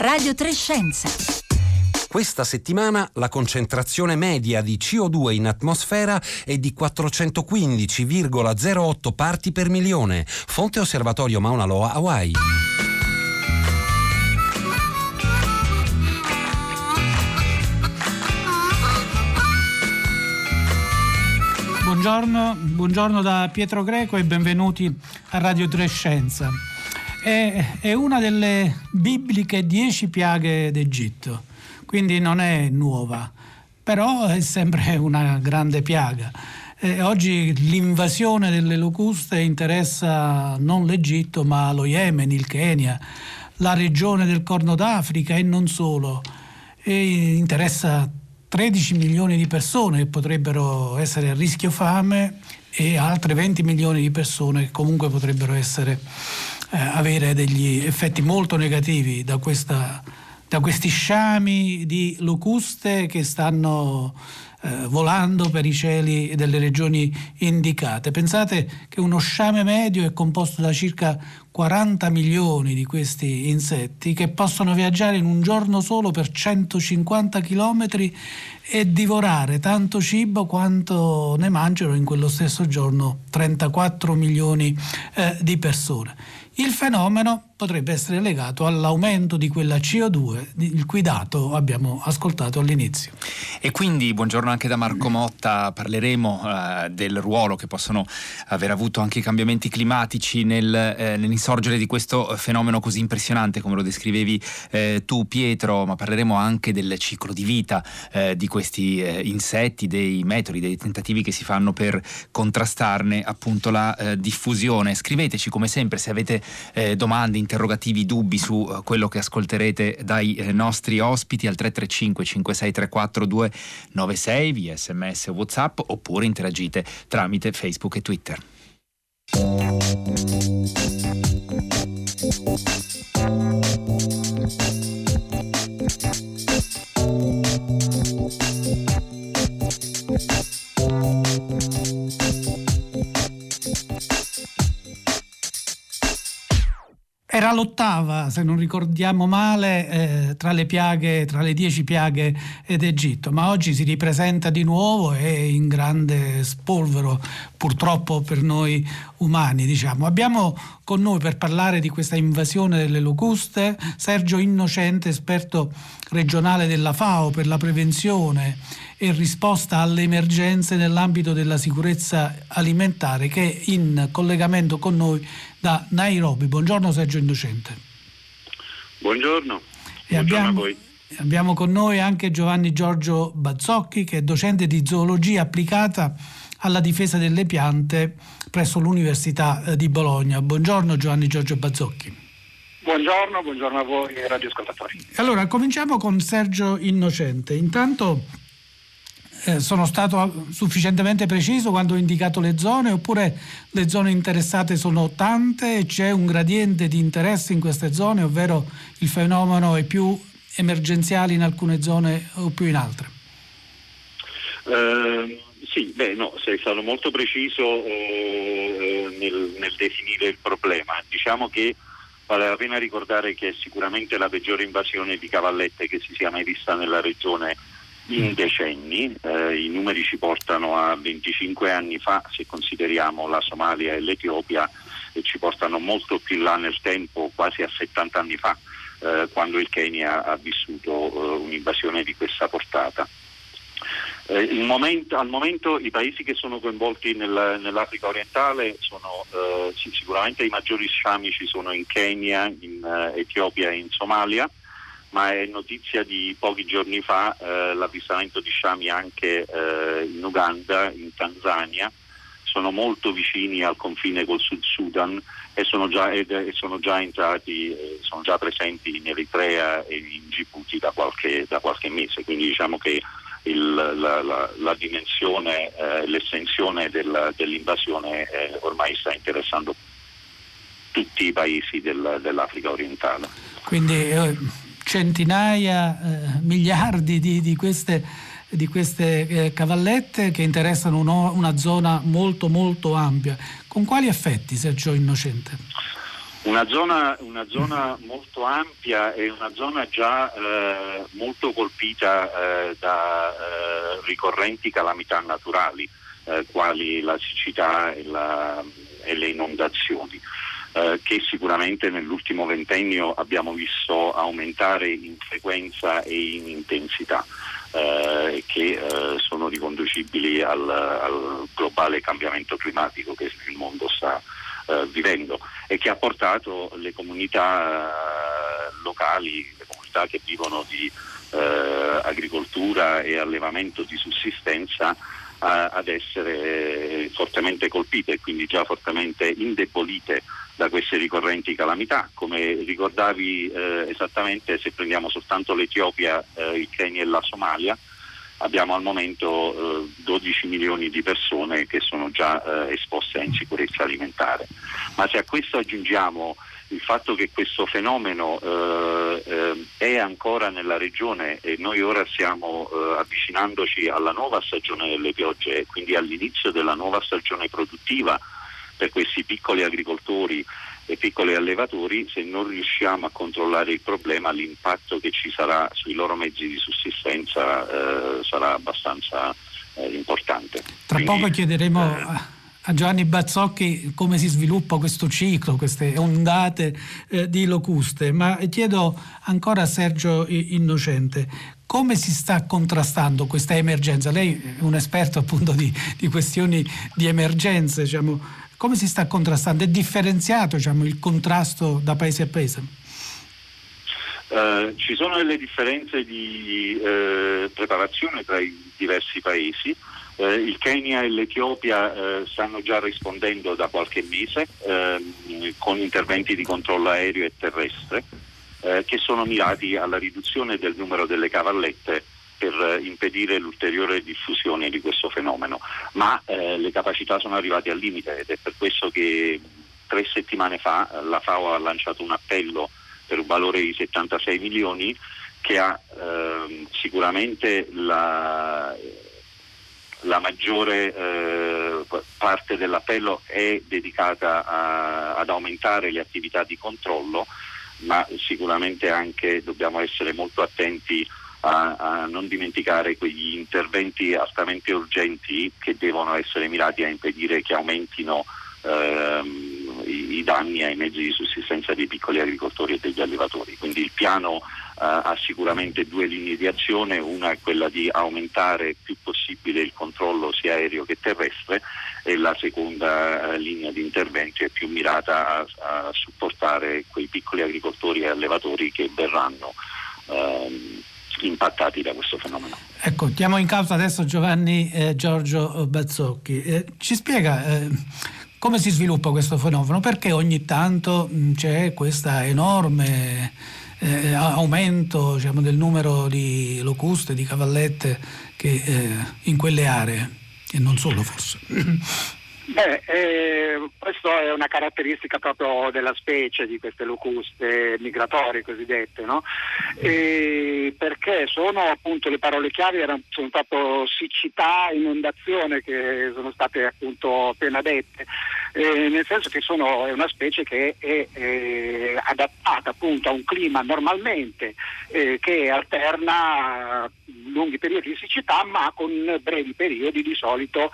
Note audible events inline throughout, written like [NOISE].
Radio 3 Scienza. Questa settimana la concentrazione media di CO2 in atmosfera è di 415,08 parti per milione. Fonte Osservatorio Mauna Loa, Hawaii. Buongiorno, buongiorno da Pietro Greco e benvenuti a Radio 3 Scienza. È, è una delle bibliche dieci piaghe d'Egitto, quindi non è nuova, però è sempre una grande piaga. Eh, oggi l'invasione delle locuste interessa non l'Egitto ma lo Yemen, il Kenya, la regione del Corno d'Africa e non solo. E interessa 13 milioni di persone che potrebbero essere a rischio fame e altre 20 milioni di persone che comunque potrebbero essere, eh, avere degli effetti molto negativi da, questa, da questi sciami di locuste che stanno eh, volando per i cieli delle regioni indicate. Pensate che uno sciame medio è composto da circa 40 milioni di questi insetti che possono viaggiare in un giorno solo per 150 chilometri e divorare tanto cibo quanto ne mangiano in quello stesso giorno 34 milioni eh, di persone. Il fenomeno potrebbe essere legato all'aumento di quella CO2, il cui dato abbiamo ascoltato all'inizio. E quindi, buongiorno anche da Marco Motta, parleremo eh, del ruolo che possono aver avuto anche i cambiamenti climatici nel, eh, nell'insorgere di questo fenomeno così impressionante come lo descrivevi eh, tu Pietro, ma parleremo anche del ciclo di vita eh, di questi eh, insetti, dei metodi, dei tentativi che si fanno per contrastarne appunto la eh, diffusione. Scriveteci come sempre se avete domande, interrogativi, dubbi su quello che ascolterete dai eh, nostri ospiti al 335 5634 296 via sms o whatsapp oppure interagite tramite Facebook e Twitter. Thank you. Era l'ottava, se non ricordiamo male, eh, tra le piaghe, tra le dieci piaghe d'Egitto, ma oggi si ripresenta di nuovo e in grande spolvero, purtroppo per noi umani. Diciamo. Abbiamo con noi per parlare di questa invasione delle locuste Sergio Innocente, esperto regionale della FAO per la prevenzione e risposta alle emergenze nell'ambito della sicurezza alimentare, che in collegamento con noi da Nairobi. Buongiorno Sergio Indocente. Buongiorno. E Buongiorno abbiamo, a voi. Abbiamo con noi anche Giovanni Giorgio Bazzocchi, che è docente di zoologia applicata alla difesa delle piante presso l'Università eh, di Bologna. Buongiorno Giovanni Giorgio Bazzocchi. Buongiorno, buongiorno a voi radioascoltatori. Allora, cominciamo con Sergio Innocente. Intanto eh, sono stato sufficientemente preciso quando ho indicato le zone oppure le zone interessate sono tante e c'è un gradiente di interesse in queste zone, ovvero il fenomeno è più emergenziale in alcune zone o più in altre? Uh, sì, beh, no, sei stato molto preciso eh, nel, nel, definire il problema. Diciamo che vale la pena ricordare che è sicuramente la peggiore invasione di cavallette che si sia mai vista nella regione in decenni, eh, i numeri ci portano a 25 anni fa se consideriamo la Somalia e l'Etiopia e ci portano molto più là nel tempo, quasi a 70 anni fa, eh, quando il Kenya ha vissuto eh, un'invasione di questa portata. Eh, momento, al momento i paesi che sono coinvolti nel, nell'Africa orientale sono eh, sicuramente i maggiori sciami ci sono in Kenya, in eh, Etiopia e in Somalia ma è notizia di pochi giorni fa eh, l'avvistamento di sciami anche eh, in Uganda, in Tanzania, sono molto vicini al confine col Sud Sudan e sono già, ed, e sono già entrati, eh, sono già presenti in Eritrea e in Djibouti da qualche, da qualche mese, quindi diciamo che il, la, la, la, dimensione, eh, l'estensione del, dell'invasione eh, ormai sta interessando tutti i paesi del, dell'Africa orientale. Quindi eh, centinaia, eh, miliardi di, di, queste, di queste eh, cavallette che interessano uno, una zona molto molto ampia. Con quali effetti, Sergio Innocente? Una zona, una zona, molto ampia e una zona già eh, molto colpita eh, da eh, ricorrenti calamità naturali, eh, quali la siccità e, la, e le inondazioni, eh, che sicuramente nell'ultimo ventennio abbiamo visto aumentare in frequenza e in intensità. Eh, che sono riconducibili al, al globale cambiamento climatico che il mondo sta eh, vivendo e che ha portato le comunità eh, locali, le comunità che vivono di eh, agricoltura e allevamento di sussistenza ad essere fortemente colpite e quindi già fortemente indebolite da queste ricorrenti calamità. Come ricordavi eh, esattamente, se prendiamo soltanto l'Etiopia, eh, il Kenya e la Somalia, abbiamo al momento eh, 12 milioni di persone che sono già eh, esposte a insicurezza alimentare. Ma se a questo aggiungiamo il fatto che questo fenomeno eh, eh è ancora nella regione e noi ora stiamo avvicinandoci alla nuova stagione delle piogge quindi all'inizio della nuova stagione produttiva per questi piccoli agricoltori e piccoli allevatori, se non riusciamo a controllare il problema, l'impatto che ci sarà sui loro mezzi di sussistenza eh, sarà abbastanza eh, importante. Tra Quindi, poco chiederemo eh, a Giovanni Bazzocchi come si sviluppa questo ciclo, queste ondate eh, di locuste, ma chiedo ancora a Sergio Innocente come si sta contrastando questa emergenza? Lei è un esperto appunto di, di questioni di emergenze, diciamo, come si sta contrastando? È differenziato diciamo, il contrasto da paese a paese? Uh, ci sono delle differenze di uh, preparazione tra i diversi paesi. Uh, il Kenya e l'Etiopia stanno già rispondendo da qualche mese ehm, con interventi di controllo aereo e terrestre che sono mirati alla riduzione del numero delle cavallette per impedire l'ulteriore diffusione di questo fenomeno, ma eh, le capacità sono arrivate al limite ed è per questo che tre settimane fa eh, la FAO ha lanciato un appello per un valore di 76 milioni che ha eh, sicuramente la, la maggiore eh, parte dell'appello è dedicata a, ad aumentare le attività di controllo, ma sicuramente anche dobbiamo essere molto attenti a, a, non dimenticare quegli interventi altamente urgenti che devono essere mirati a impedire che aumentino ehm, i, i, danni ai mezzi di sussistenza dei piccoli agricoltori e degli allevatori. Quindi il piano eh, ha sicuramente due linee di azione, una è quella di aumentare il più possibile il controllo sia aereo che terrestre e la seconda eh, linea di intervento è più mirata a, a supportare quei piccoli agricoltori e allevatori che verranno ehm, impattati da questo fenomeno. Ecco, chiamo in causa adesso Giovanni eh, Giorgio Bazzocchi. Eh, ci spiega eh, come si sviluppa questo fenomeno? Perché ogni tanto mh, mm, c'è questo enorme eh, aumento diciamo, del numero di locuste, di cavallette che, eh, in quelle aree, e non solo forse. Beh, eh, questa è una caratteristica proprio della specie di queste locuste migratorie cosiddette, no? perché sono appunto le parole chiave erano, sono proprio siccità, inondazione che sono state appunto appena dette, eh, nel senso che sono, è una specie che è, è adattata appunto a un clima normalmente eh, che alterna lunghi periodi di siccità ma con brevi periodi di solito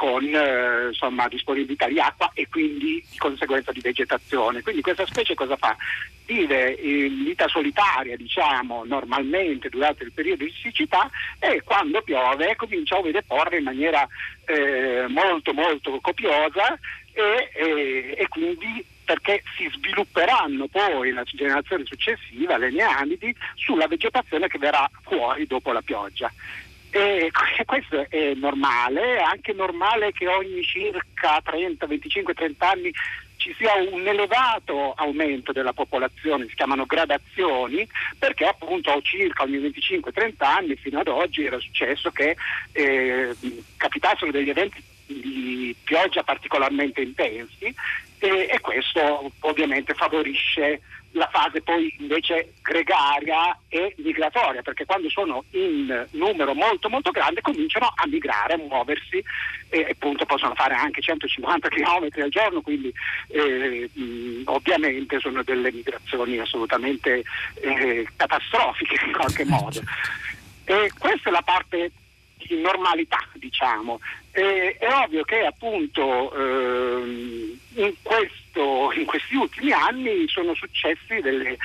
con eh, insomma, disponibilità di acqua e quindi di conseguenza di vegetazione. Quindi questa specie cosa fa? Vive in vita solitaria, diciamo, normalmente durante il periodo di siccità e quando piove comincia a deporre in maniera eh, molto molto copiosa e, e, e quindi perché si svilupperanno poi la generazione successiva, le neanidi, sulla vegetazione che verrà fuori dopo la pioggia. E [LAUGHS] questo è normale, è anche normale che ogni circa 30, 25, 30 anni ci sia un elevato aumento della popolazione, si chiamano gradazioni, perché appunto circa ogni 25-30 anni fino ad oggi era successo che eh, capitassero degli eventi di pioggia particolarmente intensi e, e questo ovviamente favorisce la fase poi invece gregaria e migratoria, perché quando sono in numero molto molto grande cominciano a migrare, a muoversi e appunto possono fare anche 150 km al giorno, quindi eh, mh, ovviamente sono delle migrazioni assolutamente eh, catastrofiche in qualche modo. E questa è la parte di normalità, diciamo. E, è ovvio che appunto ehm, in, questo, in, questi ultimi anni sono successi delle,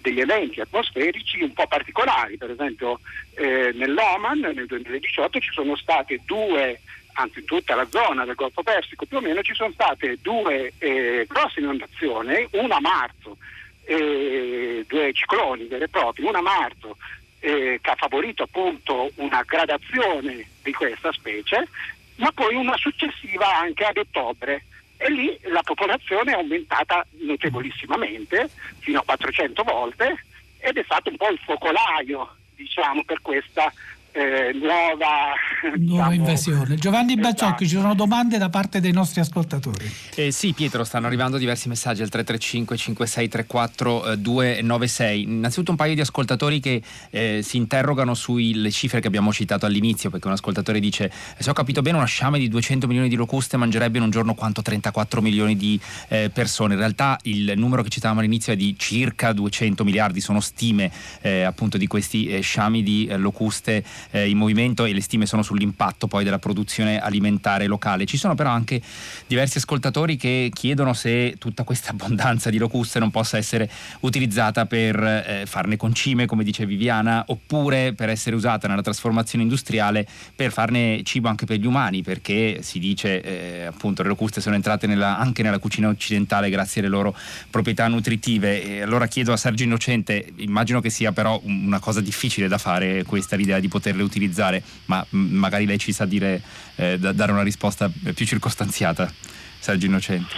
degli eventi atmosferici un po' particolari, per esempio eh, nell'Oman nel 2018 ci sono state due anzi in tutta la zona del Golfo Persico più o meno ci sono state due eh, grosse inondazioni, una a marzo, eh, due cicloni veri e propri, una a marzo eh, che ha favorito appunto una gradazione di questa specie, ma poi una successiva anche ad ottobre e lì la popolazione è aumentata notevolissimamente, fino a 400 volte, ed è stato un po' il focolaio diciamo, per questa eh, nuova, nuova diciamo, invasione. Giovanni esatto. Bazzocchi, ci sono domande da parte dei nostri ascoltatori? Eh, sì, Pietro, stanno arrivando diversi messaggi al 335 5634 eh, 296. Innanzitutto un paio di ascoltatori che eh, si interrogano sulle cifre che abbiamo citato all'inizio, perché un ascoltatore dice, se ho capito bene, una sciame di 200 milioni di locuste mangerebbe in un giorno quanto 34 milioni di eh, persone. In realtà il numero che citavamo all'inizio è di circa 200 miliardi, sono stime eh, appunto di questi sciami di locuste eh, in movimento e le stime sono sull'impatto poi della produzione alimentare locale. Ci sono però anche diversi ascoltatori che chiedono se tutta questa abbondanza di locuste non possa essere utilizzata per eh, farne concime, come dice Viviana, oppure per essere usata nella trasformazione industriale per farne cibo anche per gli umani, perché si dice eh, appunto le locuste sono entrate nella, anche nella cucina occidentale grazie alle loro proprietà nutritive. E allora chiedo a Sergio Innocente, immagino che sia però una cosa difficile da fare questa l'idea di poter poterle utilizzare, ma magari lei ci sa dire, eh, da, dare una risposta più circostanziata, Sergio Innocente.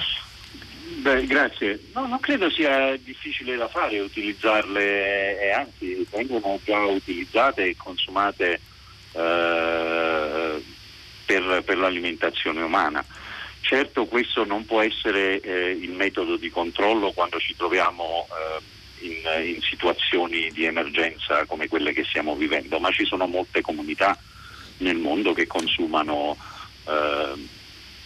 Beh, grazie. No, non credo sia difficile da fare utilizzarle e anzi vengono già utilizzate e consumate eh, per, per, l'alimentazione umana. Certo questo non può essere eh, il metodo di controllo quando ci troviamo eh, in, in, situazioni di emergenza come quelle che stiamo vivendo, ma ci sono molte comunità nel mondo che consumano eh,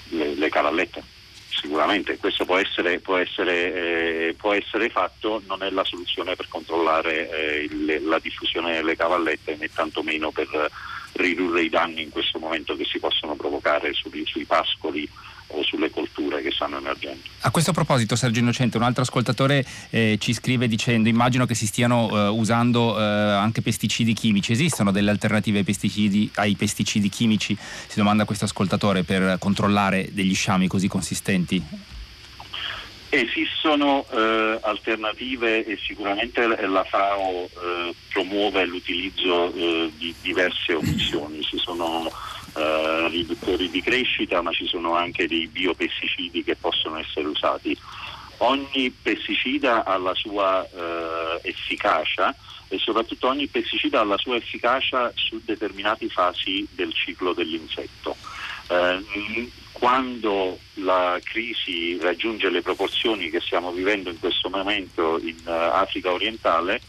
le, le, cavallette. Sicuramente questo può essere, può, essere, eh, può essere, fatto, non è la soluzione per controllare eh, il, la diffusione delle cavallette né tantomeno per ridurre i danni in questo momento che si possono provocare sui, sui pascoli o sulle colture che stanno emergendo. A questo proposito Sergio Innocente, un altro ascoltatore eh, ci scrive dicendo immagino che si stiano eh, usando eh, anche pesticidi chimici, esistono delle alternative ai pesticidi, ai pesticidi chimici, si domanda questo ascoltatore, per controllare degli sciami così consistenti? Esistono eh, alternative e sicuramente la FAO eh, promuove l'utilizzo eh, di diverse opzioni. Ci sono eh, riduttori di crescita, ma ci sono anche dei biopesticidi che possono essere usati. Ogni pesticida ha la sua eh, efficacia e soprattutto ogni pesticida ha la sua efficacia su determinate fasi del ciclo dell'insetto. Eh, quando la crisi raggiunge le proporzioni che stiamo vivendo in questo momento in uh, Africa orientale,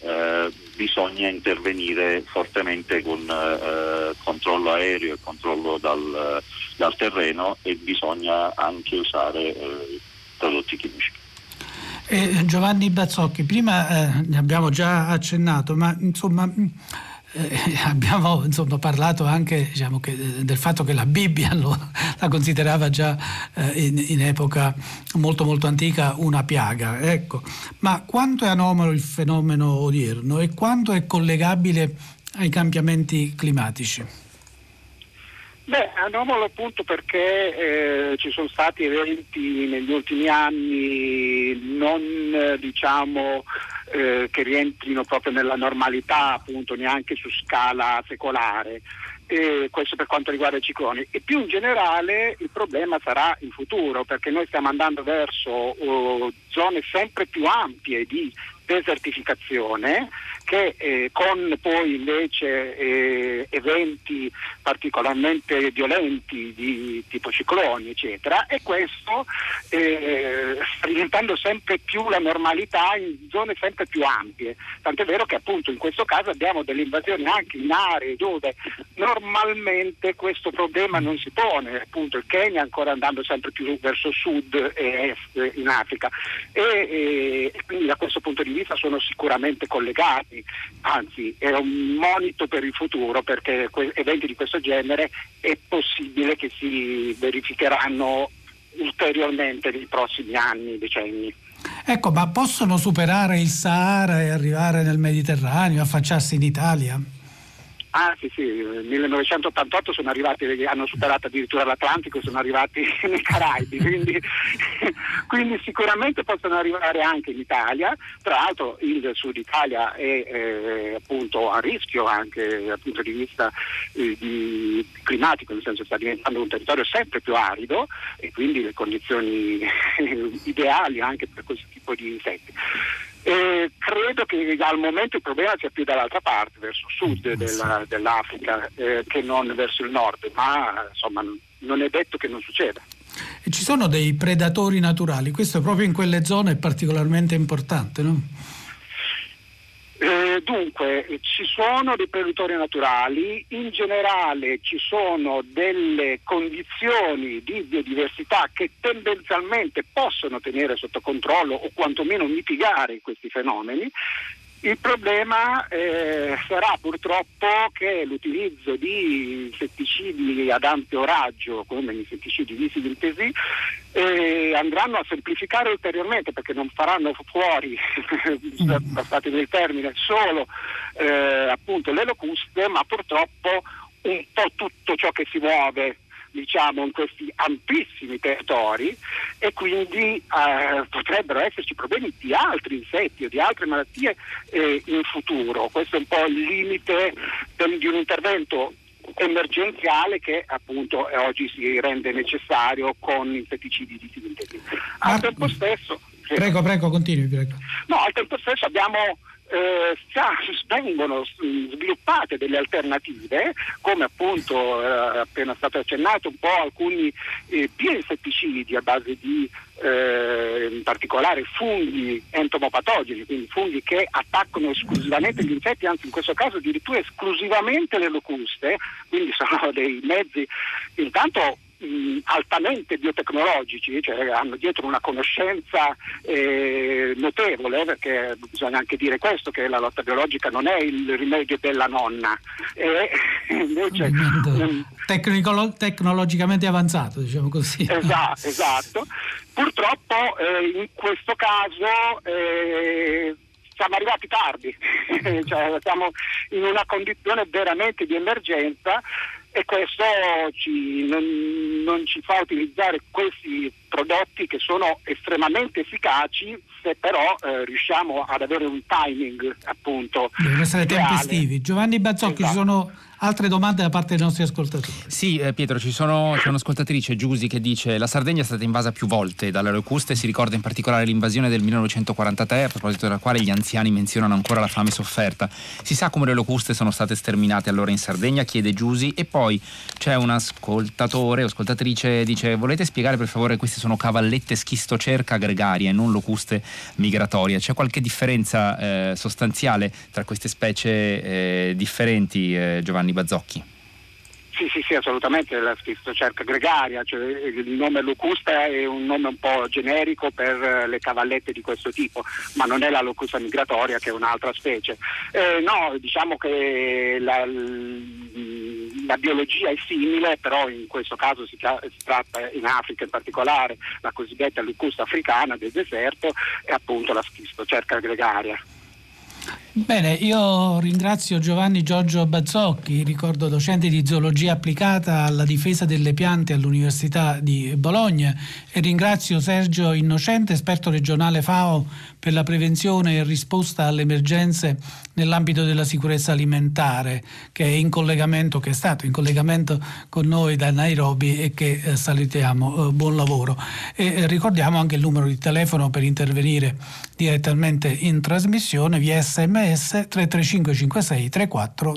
eh, bisogna intervenire fortemente con eh, controllo aereo e controllo dal, dal, terreno e bisogna anche usare eh, prodotti chimici. Eh, Giovanni Bazzocchi, prima eh, ne abbiamo già accennato, ma insomma eh, abbiamo insomma, parlato anche diciamo, che, eh, del fatto che la Bibbia lo, [LAUGHS] la considerava già eh, in, in, epoca molto molto antica una piaga. Ecco. Ma quanto è anomalo il fenomeno odierno e quanto è collegabile ai cambiamenti climatici? Beh, anomalo appunto perché eh, ci sono stati eventi negli ultimi anni non eh, diciamo eh, che rientrino proprio nella normalità, appunto neanche su scala secolare. E questo per quanto riguarda i cicloni e più in generale il problema sarà il futuro perché noi stiamo andando verso uh, zone sempre più ampie di desertificazione che eh, con poi invece eh, eventi particolarmente violenti di tipo cicloni eccetera e questo eh, sta diventando sempre più la normalità in zone sempre più ampie. Tant'è vero che appunto in questo caso abbiamo delle invasioni anche in aree dove normalmente questo problema non si pone. Appunto il Kenya ancora andando sempre più verso sud e est in Africa. E, e, e quindi da questo punto di vista sono sicuramente collegati anzi è un monito per il futuro perché eventi di questo genere è possibile che si verificheranno ulteriormente nei prossimi anni, decenni. Ecco, ma possono superare il Sahara e arrivare nel Mediterraneo, affacciarsi in Italia? Ah sì sì, nel 1988 sono arrivati, hanno superato addirittura l'Atlantico sono arrivati [LAUGHS] nei Caraibi, quindi, [LAUGHS] quindi, sicuramente possono arrivare anche in Italia, tra l'altro il sud Italia è eh, appunto a rischio anche dal punto di vista eh, di, climatico, nel senso sta diventando un territorio sempre più arido e quindi le condizioni [LAUGHS] ideali anche per questo tipo di insetti. Eh, credo che al momento il problema sia più dall'altra parte, verso sud della, dell'Africa, eh, che non verso il nord, ma insomma non è detto che non succeda. E ci sono dei predatori naturali, questo proprio in quelle zone è particolarmente importante, no? Eh, dunque, ci sono dei predatori naturali, in generale ci sono delle condizioni di biodiversità che tendenzialmente possono tenere sotto controllo o quantomeno mitigare questi fenomeni il problema eh, sarà purtroppo che l'utilizzo di insetticidi ad ampio raggio, come gli insetticidi di sintesi, eh, andranno a semplificare ulteriormente perché non faranno fuori, [LAUGHS] passate del termine, solo eh, appunto le locuste, ma purtroppo un po' tutto ciò che si muove diciamo, in questi ampissimi territori e quindi eh, potrebbero esserci problemi di altri insetti o di altre malattie eh, in futuro. Questo è un po' il limite del, di un intervento emergenziale che appunto oggi si rende necessario con insetticidi di sintesi. Al tempo stesso... Prego, prego, continui, prego. No, al tempo stesso abbiamo eh, vengono sviluppate delle alternative, come appunto eh, appena stato accennato un po' alcuni eh, bioinsetticidi a base di eh, in particolare funghi entomopatogeni, quindi funghi che attaccano esclusivamente gli insetti, anzi in questo caso addirittura esclusivamente le locuste, quindi sono [LAUGHS] dei mezzi intanto mh, altamente biotecnologici, cioè hanno dietro una conoscenza eh, notevole, perché bisogna anche dire questo, che la lotta biologica non è il rimedio della nonna, è [LAUGHS] invece un, Tecnico, tecnologicamente avanzato, diciamo così. [LAUGHS] Esatto, [LAUGHS] esatto. Purtroppo eh, in questo caso eh, siamo arrivati tardi, cioè, siamo in una condizione veramente di emergenza e questo ci, non, non, ci fa utilizzare questi prodotti che sono estremamente efficaci se però eh, riusciamo ad avere un timing appunto. Devono essere ideale. tempestivi. Giovanni Bazzocchi, esatto. ci sono Altre domande da parte dei nostri ascoltatori? Sì, eh, Pietro, ci sono, c'è un'ascoltatrice, Giusi, che dice la Sardegna è stata invasa più volte dalle locuste, si ricorda in particolare l'invasione del 1943, a proposito della quale gli anziani menzionano ancora la fame sofferta. Si sa come le locuste sono state sterminate allora in Sardegna? chiede Giusi. E poi c'è un ascoltatore o ascoltatrice, dice volete spiegare per favore queste sono cavallette schistocerca gregarie, non locuste migratorie? C'è qualche differenza eh, sostanziale tra queste specie eh, differenti, eh, Giovanni? Bazzocchi. Sì, sì, sì, assolutamente, la schistocerca gregaria, cioè il nome locusta è un nome un po' generico per eh, le cavallette di questo tipo, ma non è la locusta migratoria che è un'altra specie. Eh, no, diciamo che la, la, biologia è simile, però in questo caso si, si, tratta in Africa in particolare la cosiddetta locusta africana del deserto e appunto la schistocerca gregaria. Bene, io ringrazio Giovanni Giorgio Bazzocchi, ricordo docente di zoologia applicata alla difesa delle piante all'Università di Bologna e ringrazio Sergio Innocente, esperto regionale FAO per la prevenzione e risposta alle emergenze nell'ambito della sicurezza alimentare che è in collegamento, che è stato in collegamento con noi da Nairobi e che eh, salutiamo. Eh, buon lavoro. E eh, ricordiamo anche il numero di telefono per intervenire direttamente in trasmissione via sms 335 56 34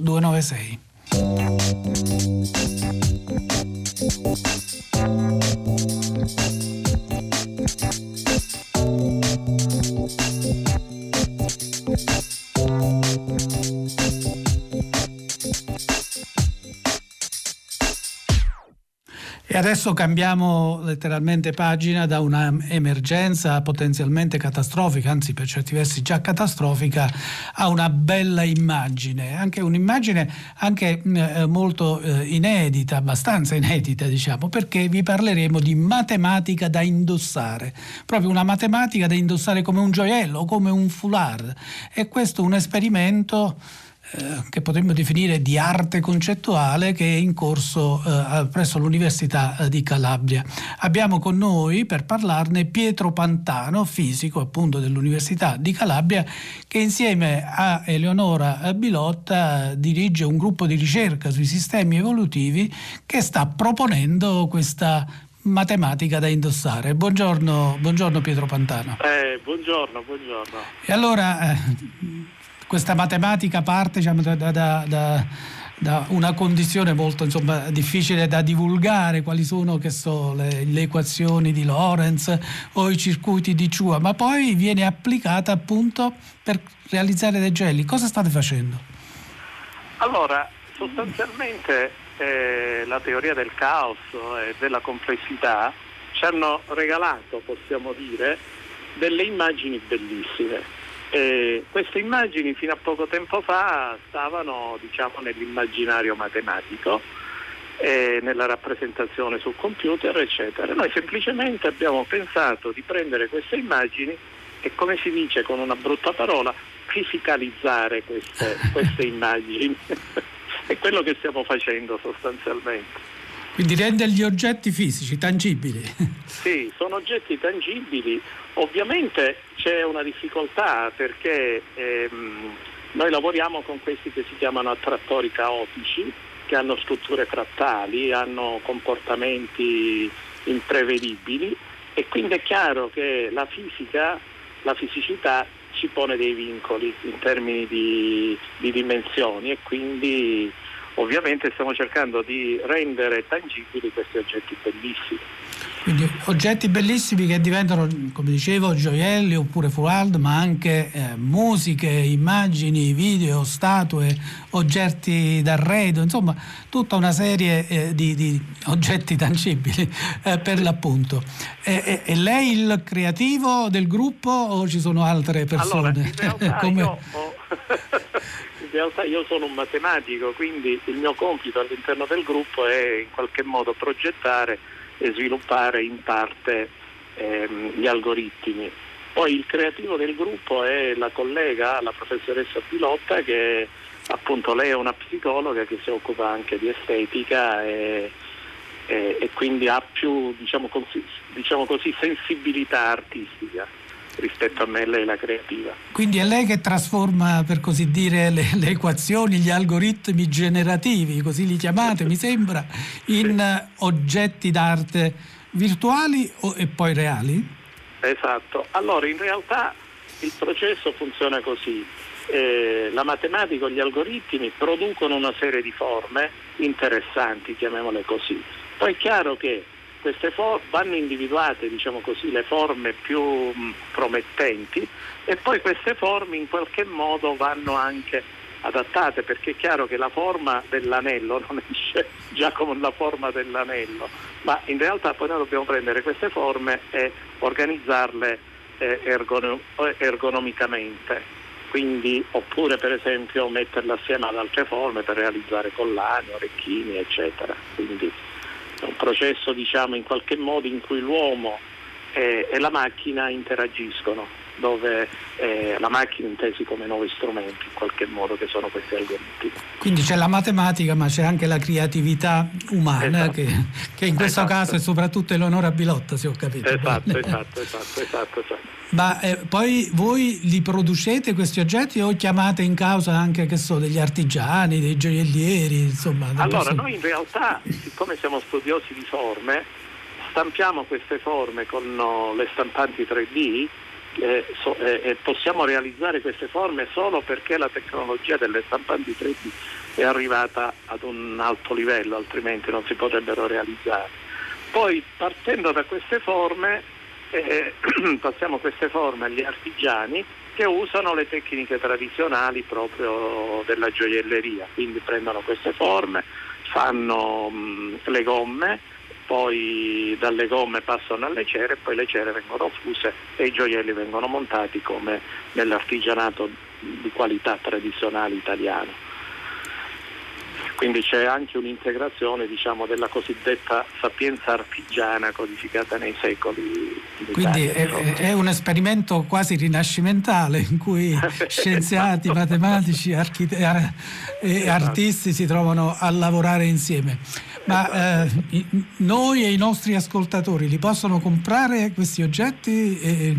adesso cambiamo letteralmente pagina da un'emergenza potenzialmente catastrofica, anzi per certi versi già catastrofica, a una bella immagine, anche un'immagine anche eh, molto eh, inedita, abbastanza inedita diciamo, perché vi parleremo di matematica da indossare, proprio una matematica da indossare come un gioiello, come un foulard. E questo è un esperimento eh, che potremmo definire di arte concettuale che è in corso eh, presso l'Università eh, di Calabria. Abbiamo con noi per parlarne Pietro Pantano, fisico appunto dell'Università di Calabria, che insieme a Eleonora Bilotta dirige un gruppo di ricerca sui sistemi evolutivi che sta proponendo questa matematica da indossare. Buongiorno, buongiorno Pietro Pantano. Eh, buongiorno, buongiorno. E allora questa matematica parte diciamo, da, da, da, da, una condizione molto insomma, difficile da divulgare, quali sono so, le, le, equazioni di Lorentz o i circuiti di Chua, ma poi viene applicata appunto per realizzare dei geli. Cosa state facendo? Allora, sostanzialmente eh, la teoria del caos e della complessità ci hanno regalato, possiamo dire, delle immagini bellissime eh, queste immagini fino a poco tempo fa stavano diciamo, nell'immaginario matematico, eh, nella rappresentazione sul computer, eccetera. Noi semplicemente abbiamo pensato di prendere queste immagini e, come si dice con una brutta parola, fisicalizzare queste, queste [LAUGHS] immagini. [LAUGHS] È quello che stiamo facendo sostanzialmente. Quindi rende gli oggetti fisici, tangibili. [LAUGHS] Sì, sono oggetti tangibili. Ovviamente c'è una difficoltà perché ehm, noi lavoriamo con questi che si chiamano attrattori caotici, che hanno strutture frattali, hanno comportamenti imprevedibili e quindi è chiaro che la fisica, la fisicità ci pone dei vincoli in termini di, di dimensioni e quindi ovviamente stiamo cercando di rendere tangibili questi oggetti bellissimi. Quindi oggetti bellissimi che diventano, come dicevo, gioielli oppure foulard, ma anche eh, musiche, immagini, video, statue, oggetti d'arredo, insomma tutta una serie eh, di, di, oggetti tangibili [LAUGHS] eh, per l'appunto. È, è, lei il creativo del gruppo o ci sono altre persone? Allora, in realtà [LAUGHS] Come... io ho... [LAUGHS] in realtà io sono un matematico, quindi il mio compito all'interno del gruppo è in qualche modo progettare e sviluppare in parte ehm, gli algoritmi. Poi il creativo del gruppo è la collega, la professoressa Pilotta, che appunto lei è una psicologa che si occupa anche di estetica e, e, e quindi ha più diciamo così, diciamo così, sensibilità artistica rispetto a me lei è la creativa. Quindi è lei che trasforma, per così dire, le, le equazioni, gli algoritmi generativi, così li chiamate, mi sembra, in sì. oggetti d'arte virtuali o, e poi reali? Esatto. Allora, in realtà il processo funziona così. Eh, la matematica o gli algoritmi producono una serie di forme interessanti, chiamiamole così. Poi è chiaro che for- vanno individuate diciamo così, le forme più mh, promettenti e poi queste forme in qualche modo vanno anche adattate perché è chiaro che la forma dell'anello [LAUGHS] non esce già con la forma dell'anello, ma in realtà poi noi dobbiamo prendere queste forme e organizzarle eh, ergon- ergonomicamente. Quindi, oppure per esempio metterle assieme ad altre forme per realizzare collane, orecchini, eccetera. Quindi, un processo diciamo in qualche modo in cui l'uomo e, e la macchina interagiscono. Dove eh, la macchina intesi come nuovi strumenti in qualche modo che sono questi algoritmi. Quindi c'è la matematica ma c'è anche la creatività umana esatto. che, che, in questo esatto. caso è soprattutto Eleonora Bilotta se ho capito. Esatto, esatto, esatto, esatto, esatto. Ma eh, poi voi li producete questi oggetti o chiamate in causa anche che so, degli artigiani, dei gioiellieri? Insomma, allora, noi in realtà, siccome siamo studiosi di forme, stampiamo queste forme con no, le stampanti 3D eh, so, eh, possiamo realizzare queste forme solo perché la tecnologia delle stampanti 3D è arrivata ad un alto livello, altrimenti non si potrebbero realizzare. Poi partendo da queste forme eh, [CLEARS THROAT] passiamo queste forme agli artigiani che usano le tecniche tradizionali proprio della gioielleria, quindi prendono queste forme, fanno mh, le gomme, poi dalle gomme passano alle cere e poi le cere vengono fuse e i gioielli vengono montati come nell'artigianato di qualità tradizionale italiano quindi c'è anche un'integrazione diciamo, della cosiddetta sapienza artigiana codificata nei secoli. Quindi è, è, un esperimento quasi rinascimentale in cui [LAUGHS] scienziati, esatto. matematici archite- e esatto. artisti si trovano a lavorare insieme. Ma esatto. eh, noi e i nostri ascoltatori li possono comprare questi oggetti eh,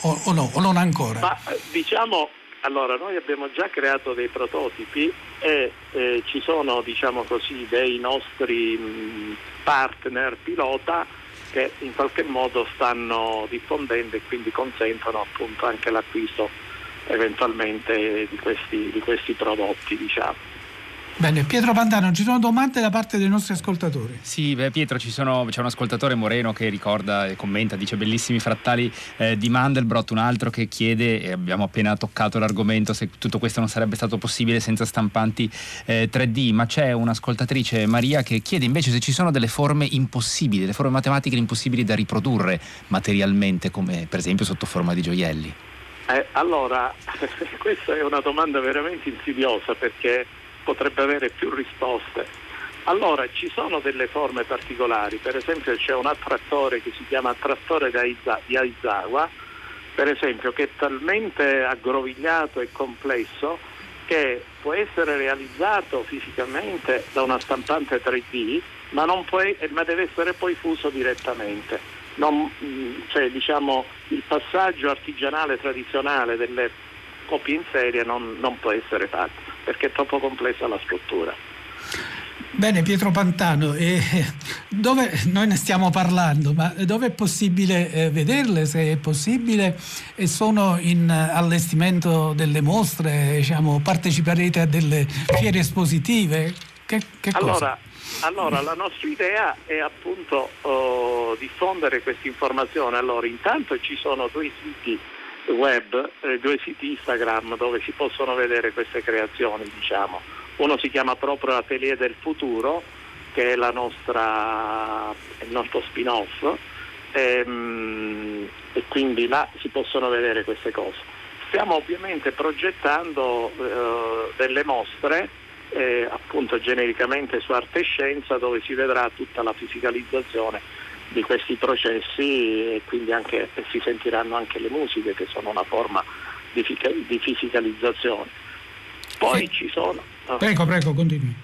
o, o, no, o non ancora? Ma, diciamo allora, noi abbiamo già creato dei prototipi e eh, ci sono, diciamo così, dei nostri mh, partner pilota che in qualche modo stanno diffondendo e quindi consentono appunto anche l'acquisto eventualmente di questi, di questi prodotti, diciamo. Bene, Pietro Pantano, ci sono domande da parte dei nostri ascoltatori? Sì, beh, Pietro, sono, c'è un ascoltatore Moreno che ricorda e commenta, dice bellissimi frattali eh, di Mandelbrot, un altro che chiede, e abbiamo appena toccato l'argomento, se tutto questo non sarebbe stato possibile senza stampanti eh, 3D, ma c'è un'ascoltatrice, Maria, che chiede invece se ci sono delle forme impossibili, delle forme matematiche impossibili da riprodurre materialmente, come per esempio sotto forma di gioielli. Eh, allora, [LAUGHS] questa è una domanda veramente insidiosa perché potrebbe avere più risposte. Allora ci sono delle forme particolari, per esempio c'è un attrattore che si chiama attrattore di Aizawa, per esempio, che è talmente aggrovigliato e complesso che può essere realizzato fisicamente da una stampante 3D, ma, può, ma deve essere poi fuso direttamente. Non, cioè, diciamo, il passaggio artigianale tradizionale delle copie in serie non, non può essere fatto perché è troppo complessa la struttura. Bene Pietro Pantano, eh, [LAUGHS] dove noi ne stiamo parlando, ma dove è possibile eh, vederle, se è possibile, e sono in allestimento delle mostre, diciamo, parteciperete a delle fiere espositive? Che, che allora, allora, la nostra idea è appunto oh, diffondere questa informazione. Allora, intanto ci sono due siti web, eh, due siti Instagram dove si possono vedere queste creazioni, diciamo. Uno si chiama proprio Atelier del Futuro, che è nostra, il nostro spin-off, e, ehm, e, quindi là si possono vedere queste cose. Stiamo ovviamente progettando eh, delle mostre, eh, appunto genericamente su arte e scienza, dove si vedrà tutta la fisicalizzazione di questi processi e quindi anche, si sentiranno anche le musiche che sono una forma di, di fisicalizzazione. Poi sì. ci sono... Prego, prego, continui.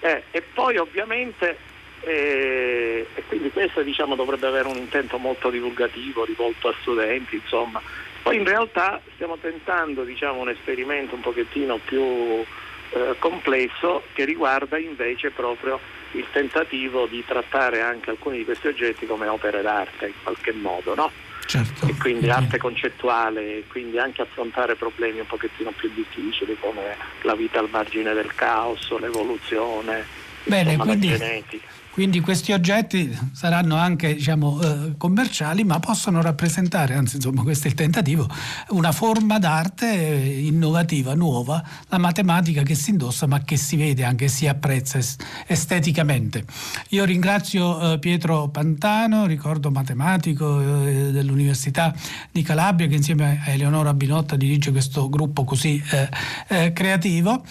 Eh, e poi ovviamente, eh, e quindi questo diciamo, dovrebbe avere un intento molto divulgativo, rivolto a studenti, insomma. Poi in realtà stiamo tentando diciamo, un esperimento un pochettino più eh, complesso che riguarda invece proprio il tentativo di trattare anche alcuni di questi oggetti come opere d'arte in qualche modo, no? Certo. E quindi arte concettuale, e quindi anche affrontare problemi un pochettino più difficili come la vita al margine del caos, l'evoluzione, Bene, insomma, quindi... la genetica. Quindi questi oggetti saranno anche diciamo, eh, commerciali, ma possono rappresentare, anzi insomma questo è il tentativo, una forma d'arte innovativa, nuova, la matematica che si indossa ma che si vede anche, si apprezza esteticamente. Io ringrazio eh, Pietro Pantano, ricordo matematico eh, dell'Università di Calabria che insieme a Eleonora Binotta dirige questo gruppo così eh, eh, creativo.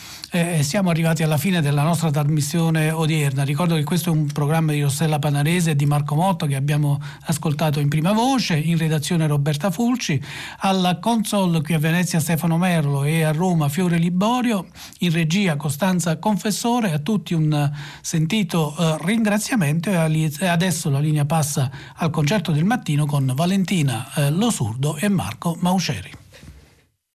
siamo arrivati alla fine della nostra trasmissione odierna. Ricordo che questo è un programma di Rossella Panarese e di Marco Motto che abbiamo ascoltato in prima voce, in redazione Roberta Fulci, alla console qui a Venezia Stefano Merlo e a Roma Fiore Liborio, in regia Costanza Confessore, a tutti un sentito eh, ringraziamento. E adesso la linea passa al concerto del mattino con Valentina eh, Losurdo e Marco Mauceri.